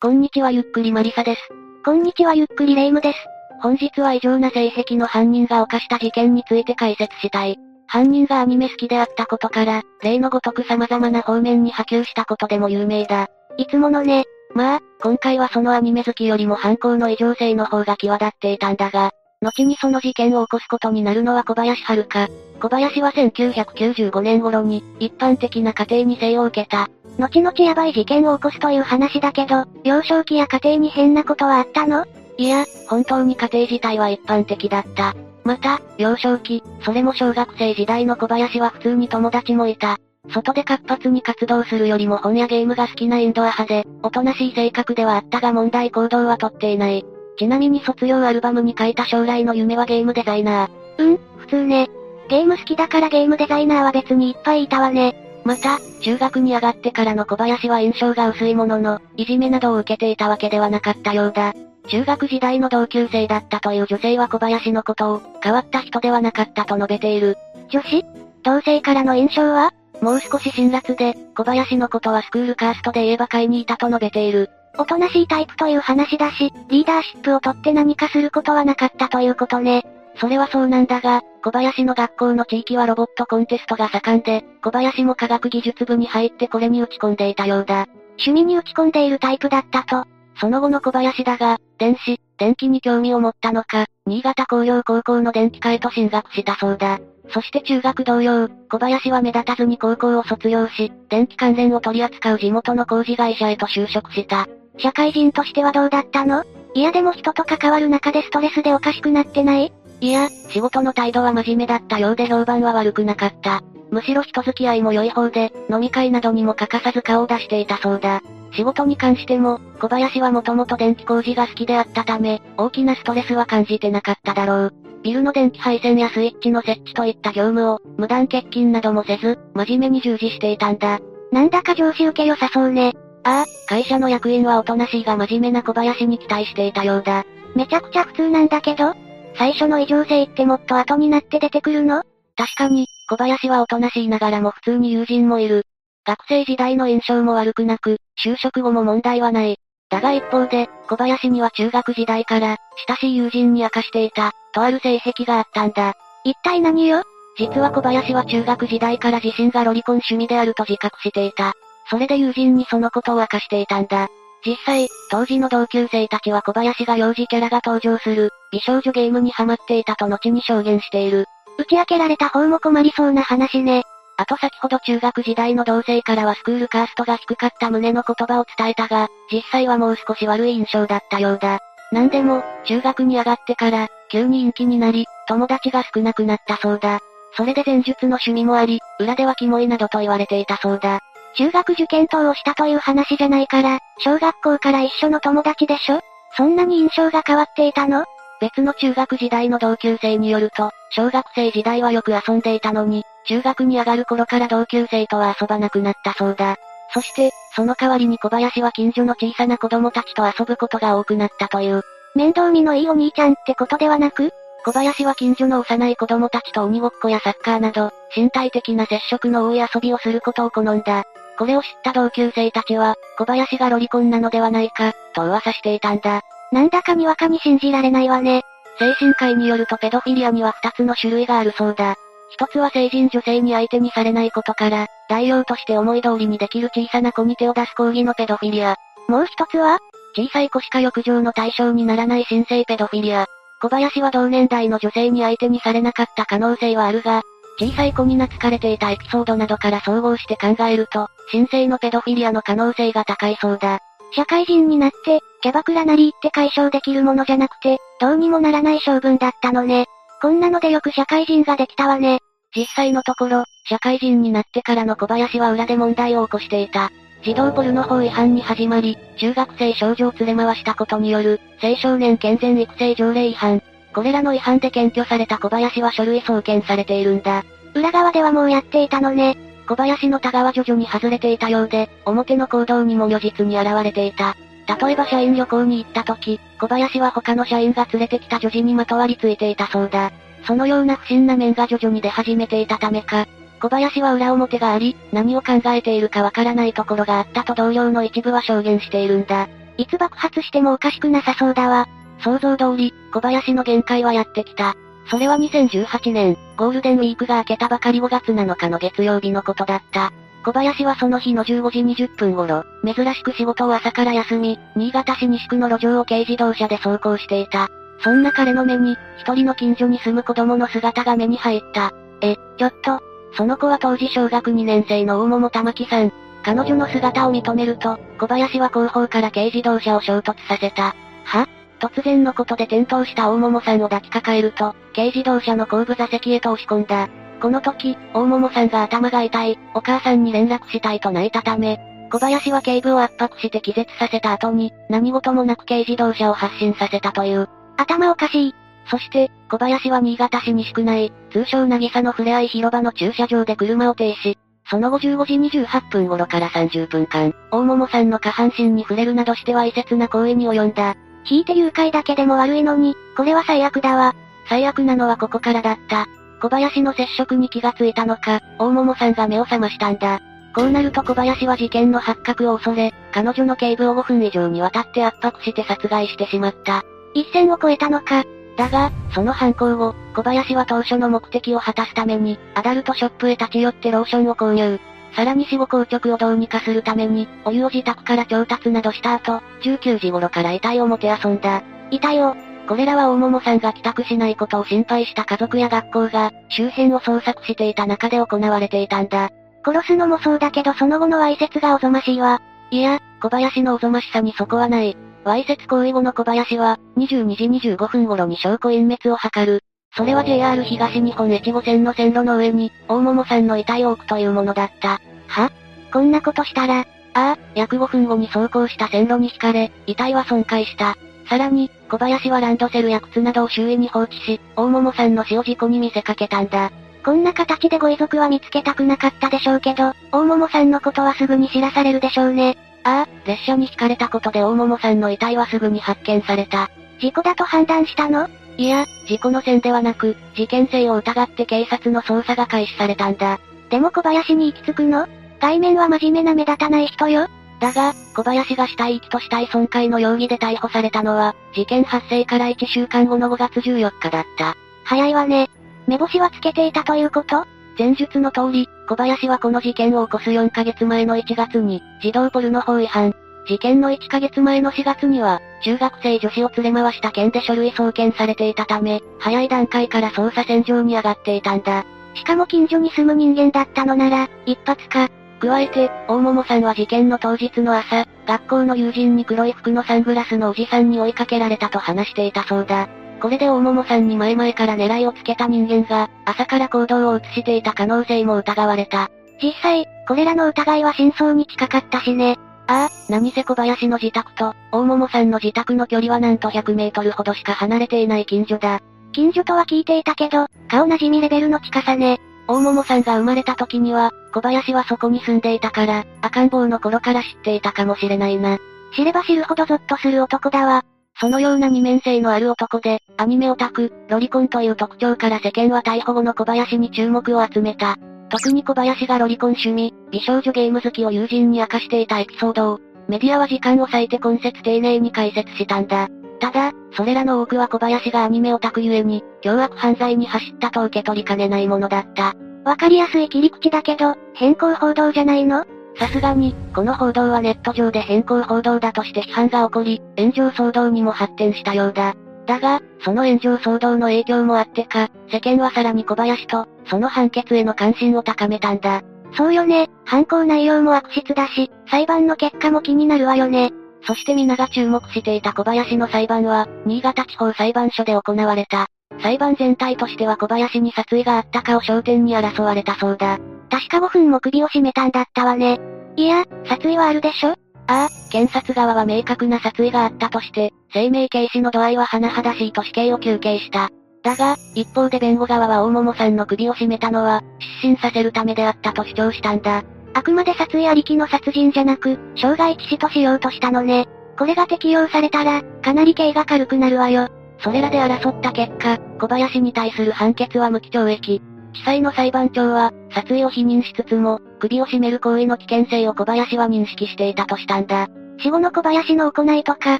こんにちはゆっくりマリサです。こんにちはゆっくりレイムです。本日は異常な性癖の犯人が犯した事件について解説したい。犯人がアニメ好きであったことから、例のごとく様々な方面に波及したことでも有名だ。いつものね。まあ、今回はそのアニメ好きよりも犯行の異常性の方が際立っていたんだが、後にその事件を起こすことになるのは小林遥。小林は1995年頃に、一般的な家庭に生を受けた。後々ヤバい事件を起こすという話だけど、幼少期や家庭に変なことはあったの？いや、本当に家庭自体は一般的だった。また、幼少期、それも小学生時代の小林は普通に友達もいた。外で活発に活動するよりも本やゲームが好きなインドア派で、おとなしい性格ではあったが問題行動はとっていない。ちなみに卒業アルバムに書いた将来の夢はゲームデザイナー。うん、普通ね。ゲーム好きだからゲームデザイナーは別にいっぱいいたわね。また、中学に上がってからの小林は印象が薄いものの、いじめなどを受けていたわけではなかったようだ。中学時代の同級生だったという女性は小林のことを、変わった人ではなかったと述べている。女子？同性からの印象は？もう少し辛辣で、小林のことはスクールカーストで言えば会にいたと述べている。おとなしいタイプという話だし、リーダーシップを取って何かすることはなかったということね。それはそうなんだが、小林の学校の地域はロボットコンテストが盛んで、小林も科学技術部に入ってこれに打ち込んでいたようだ。趣味に打ち込んでいるタイプだったと。その後の小林だが、電子、電気に興味を持ったのか、新潟工業高校の電気科へと進学したそうだ。そして中学同様、小林は目立たずに高校を卒業し、電気関連を取り扱う地元の工事会社へと就職した。社会人としてはどうだったの？いやでも人と関わる中でストレスでおかしくなってない？いや、仕事の態度は真面目だったようで評判は悪くなかった。むしろ人付き合いも良い方で、飲み会などにも欠かさず顔を出していたそうだ。仕事に関しても、小林はもともと電気工事が好きであったため、大きなストレスは感じてなかっただろう。ビルの電気配線やスイッチの設置といった業務を、無断欠勤などもせず、真面目に従事していたんだ。なんだか上司受け良さそうね。ああ、会社の役員はおとなしいが真面目な小林に期待していたようだ。めちゃくちゃ普通なんだけど最初の異常性ってもっと後になって出てくるの？確かに、小林はおとなしいながらも普通に友人もいる。学生時代の印象も悪くなく、就職後も問題はない。だが一方で、小林には中学時代から、親しい友人に明かしていた、とある性癖があったんだ。一体何よ？実は小林は中学時代から自身がロリコン趣味であると自覚していた。それで友人にそのことを明かしていたんだ。実際、当時の同級生たちは小林が幼児キャラが登場する、美少女ゲームにハマっていたと後に証言している。打ち明けられた方も困りそうな話ね。あと先ほど中学時代の同性からはスクールカーストが低かった旨の言葉を伝えたが、実際はもう少し悪い印象だったようだ。なんでも、中学に上がってから、急に陰気になり、友達が少なくなったそうだ。それで前述の趣味もあり、裏ではキモいなどと言われていたそうだ。中学受験等をしたという話じゃないから、小学校から一緒の友達でしょ？そんなに印象が変わっていたの？別の中学時代の同級生によると、小学生時代はよく遊んでいたのに、中学に上がる頃から同級生とは遊ばなくなったそうだ。そして、その代わりに小林は近所の小さな子供たちと遊ぶことが多くなったという。面倒見のいいお兄ちゃんってことではなく？小林は近所の幼い子供たちと鬼ごっこやサッカーなど、身体的な接触の多い遊びをすることを好んだ。これを知った同級生たちは、小林がロリコンなのではないか、と噂していたんだ。なんだかにわかに信じられないわね。精神科医によるとペドフィリアには二つの種類があるそうだ。一つは成人女性に相手にされないことから、代用として思い通りにできる小さな子に手を出す講義のペドフィリア。もう一つは？小さい子しか浴場の対象にならない新生ペドフィリア。小林は同年代の女性に相手にされなかった可能性はあるが、小さい子に懐かれていたエピソードなどから総合して考えると、新生のペドフィリアの可能性が高いそうだ。社会人になって、キャバクラなりって解消できるものじゃなくて、どうにもならない性分だったのね。こんなのでよく社会人ができたわね。実際のところ、社会人になってからの小林は裏で問題を起こしていた。児童ポルノ法違反に始まり、中学生少女を連れ回したことによる、青少年健全育成条例違反。これらの違反で検挙された小林は書類送検されているんだ。裏側ではもうやっていたのね。小林の田川徐々に外れていたようで、表の行動にも如実に現れていた。例えば社員旅行に行った時、小林は他の社員が連れてきた女児にまとわりついていたそうだ。そのような不審な面が徐々に出始めていたためか、小林は裏表があり、何を考えているかわからないところがあったと同僚の一部は証言しているんだ。いつ爆発してもおかしくなさそうだわ。想像通り、小林の限界はやってきた。それは2018年、ゴールデンウィークが明けたばかり5月7日の月曜日のことだった。小林はその日の15時20分頃、珍しく仕事を朝から休み、新潟市西区の路上を軽自動車で走行していた。そんな彼の目に、一人の近所に住む子供の姿が目に入った。え、ちょっと、その子は当時小学2年生の大桃玉木さん。彼女の姿を認めると、小林は後方から軽自動車を衝突させた。は？突然のことで転倒した大桃さんを抱きかかえると、軽自動車の後部座席へと押し込んだ。この時、大桃さんが頭が痛い、お母さんに連絡したいと泣いたため、小林は頸部を圧迫して気絶させた後に、何事もなく軽自動車を発進させたという。頭おかしい。そして、小林は新潟市西区内、通称渚のふれあい広場の駐車場で車を停止。その後15時28分頃から30分間、大桃さんの下半身に触れるなどしては異説な行為に及んだ。引いて誘拐だけでも悪いのに、これは最悪だわ。最悪なのはここからだった。小林の接触に気がついたのか、大桃さんが目を覚ましたんだ。こうなると小林は事件の発覚を恐れ、彼女の頸部を5分以上にわたって圧迫して殺害してしまった。一線を越えたのか。だが、その犯行後、小林は当初の目的を果たすために、アダルトショップへ立ち寄ってローションを購入。さらに死後硬直をどうにかするために、お湯を自宅から調達などした後、19時頃から遺体をもて遊んだ。遺体を、これらは大桃さんが帰宅しないことを心配した家族や学校が、周辺を捜索していた中で行われていたんだ。殺すのもそうだけどその後のわいせつがおぞましいわ。いや、小林のおぞましさにそこはない。わいせつ行為後の小林は、22時25分頃に証拠隠滅を図る。それは JR 東日本越後線の線路の上に、大桃さんの遺体を置くというものだった。は？こんなことしたら、ああ、約5分後に走行した線路に引かれ、遺体は損壊した。さらに、小林はランドセルや靴などを周囲に放置し、大桃さんの死を事故に見せかけたんだ。こんな形でご遺族は見つけたくなかったでしょうけど、大桃さんのことはすぐに知らされるでしょうね。ああ、列車に引かれたことで大桃さんの遺体はすぐに発見された。事故だと判断したの？いや、事故の線ではなく、事件性を疑って警察の捜査が開始されたんだ。でも小林に行き着くの？外面は真面目な目立たない人よ。だが、小林が死体遺棄と死体損壊の容疑で逮捕されたのは、事件発生から1週間後の5月14日だった。早いわね。目星はつけていたということ？前述の通り、小林はこの事件を起こす4ヶ月前の1月に、児童ポルノ法違反。事件の1ヶ月前の4月には、中学生女子を連れ回した件で書類送検されていたため、早い段階から捜査線上に上がっていたんだ。しかも近所に住む人間だったのなら、一発か、加えて、大桃さんは事件の当日の朝、学校の友人に黒い服のサングラスのおじさんに追いかけられたと話していたそうだ。これで大桃さんに前々から狙いをつけた人間が、朝から行動を移していた可能性も疑われた。実際、これらの疑いは真相に近かったしね。ああ、何せ小林の自宅と、大桃さんの自宅の距離はなんと100メートルほどしか離れていない近所だ。近所とは聞いていたけど、顔なじみレベルの近さね。大桃さんが生まれた時には、小林はそこに住んでいたから、赤ん坊の頃から知っていたかもしれないな。知れば知るほどゾッとする男だわ。そのような二面性のある男で、アニメオタク、ロリコンという特徴から世間は逮捕後の小林に注目を集めた。特に小林がロリコン趣味、美少女ゲーム好きを友人に明かしていたエピソードを、メディアは時間を割いて今節丁寧に解説したんだ。ただ、それらの多くは小林がアニメオタクゆえに、凶悪犯罪に走ったと受け取りかねないものだった。わかりやすい切り口だけど、変更報道じゃないの？さすがに、この報道はネット上で変更報道だとして批判が起こり、炎上騒動にも発展したようだ。だが、その炎上騒動の影響もあってか、世間はさらに小林と、その判決への関心を高めたんだ。そうよね、犯行内容も悪質だし、裁判の結果も気になるわよね。そして皆が注目していた小林の裁判は、新潟地方裁判所で行われた。裁判全体としては小林に殺意があったかを焦点に争われたそうだ。確か5分も首を絞めたんだったわね。いや、殺意はあるでしょ？ああ、検察側は明確な殺意があったとして、生命軽視の度合いは甚だしいと死刑を求刑した。だが、一方で弁護側は大桃さんの首を絞めたのは、失神させるためであったと主張したんだ。あくまで殺意ありきの殺人じゃなく、傷害致死としようとしたのね。これが適用されたら、かなり刑が軽くなるわよ。それらで争った結果、小林に対する判決は無期懲役。地裁の裁判長は、殺意を否認しつつも、首を絞める行為の危険性を小林は認識していたとしたんだ。死後の小林の行いとか、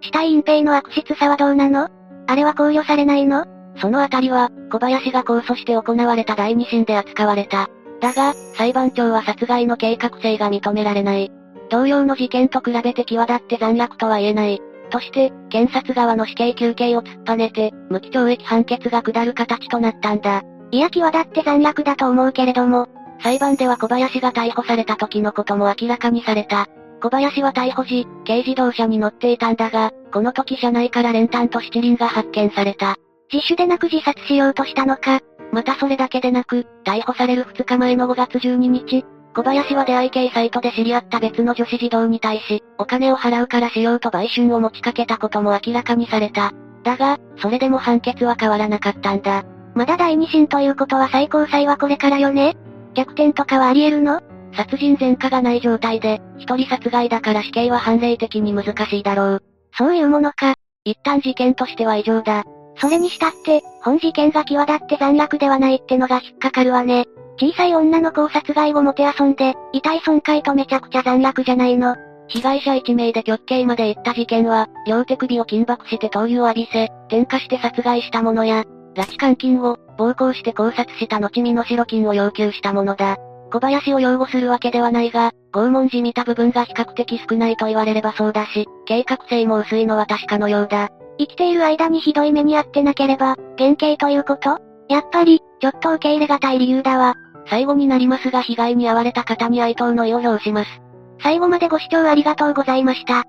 死体隠蔽の悪質さはどうなの？あれは考慮されないの？そのあたりは、小林が控訴して行われた第二審で扱われた。だが、裁判長は殺害の計画性が認められない。同様の事件と比べて際立って残虐とは言えない。として、検察側の死刑求刑を突っぱねて、無期懲役判決が下る形となったんだ。いや際立って残虐だと思うけれども、裁判では小林が逮捕された時のことも明らかにされた。小林は逮捕時、軽自動車に乗っていたんだが、この時車内から練炭と七輪が発見された。自首でなく自殺しようとしたのか。またそれだけでなく、逮捕される2日前の5月12日、小林は出会い系サイトで知り合った別の女子児童に対し、お金を払うからしようと売春を持ちかけたことも明らかにされた。だが、それでも判決は変わらなかったんだ。まだ第二審ということは最高裁はこれからよね？逆転とかはあり得るの？殺人前科がない状態で、一人殺害だから死刑は判例的に難しいだろう。そういうものか。一旦事件としては異常だ。それにしたって、本事件が際立って残虐ではないってのが引っかかるわね。小さい女の子を殺害後もて遊んで、遺体損壊とめちゃくちゃ残虐じゃないの。被害者1名で極刑まで行った事件は、両手首を緊縛して灯油を浴びせ、点火して殺害したものや、拉致監禁を、暴行して考察した後身代金を要求したものだ。小林を擁護するわけではないが、拷問じみた部分が比較的少ないと言われればそうだし、計画性も薄いのは確かのようだ。生きている間にひどい目に遭ってなければ、減刑ということ？やっぱり、ちょっと受け入れがたい理由だわ。最後になりますが被害に遭われた方に哀悼の意を表します。最後までご視聴ありがとうございました。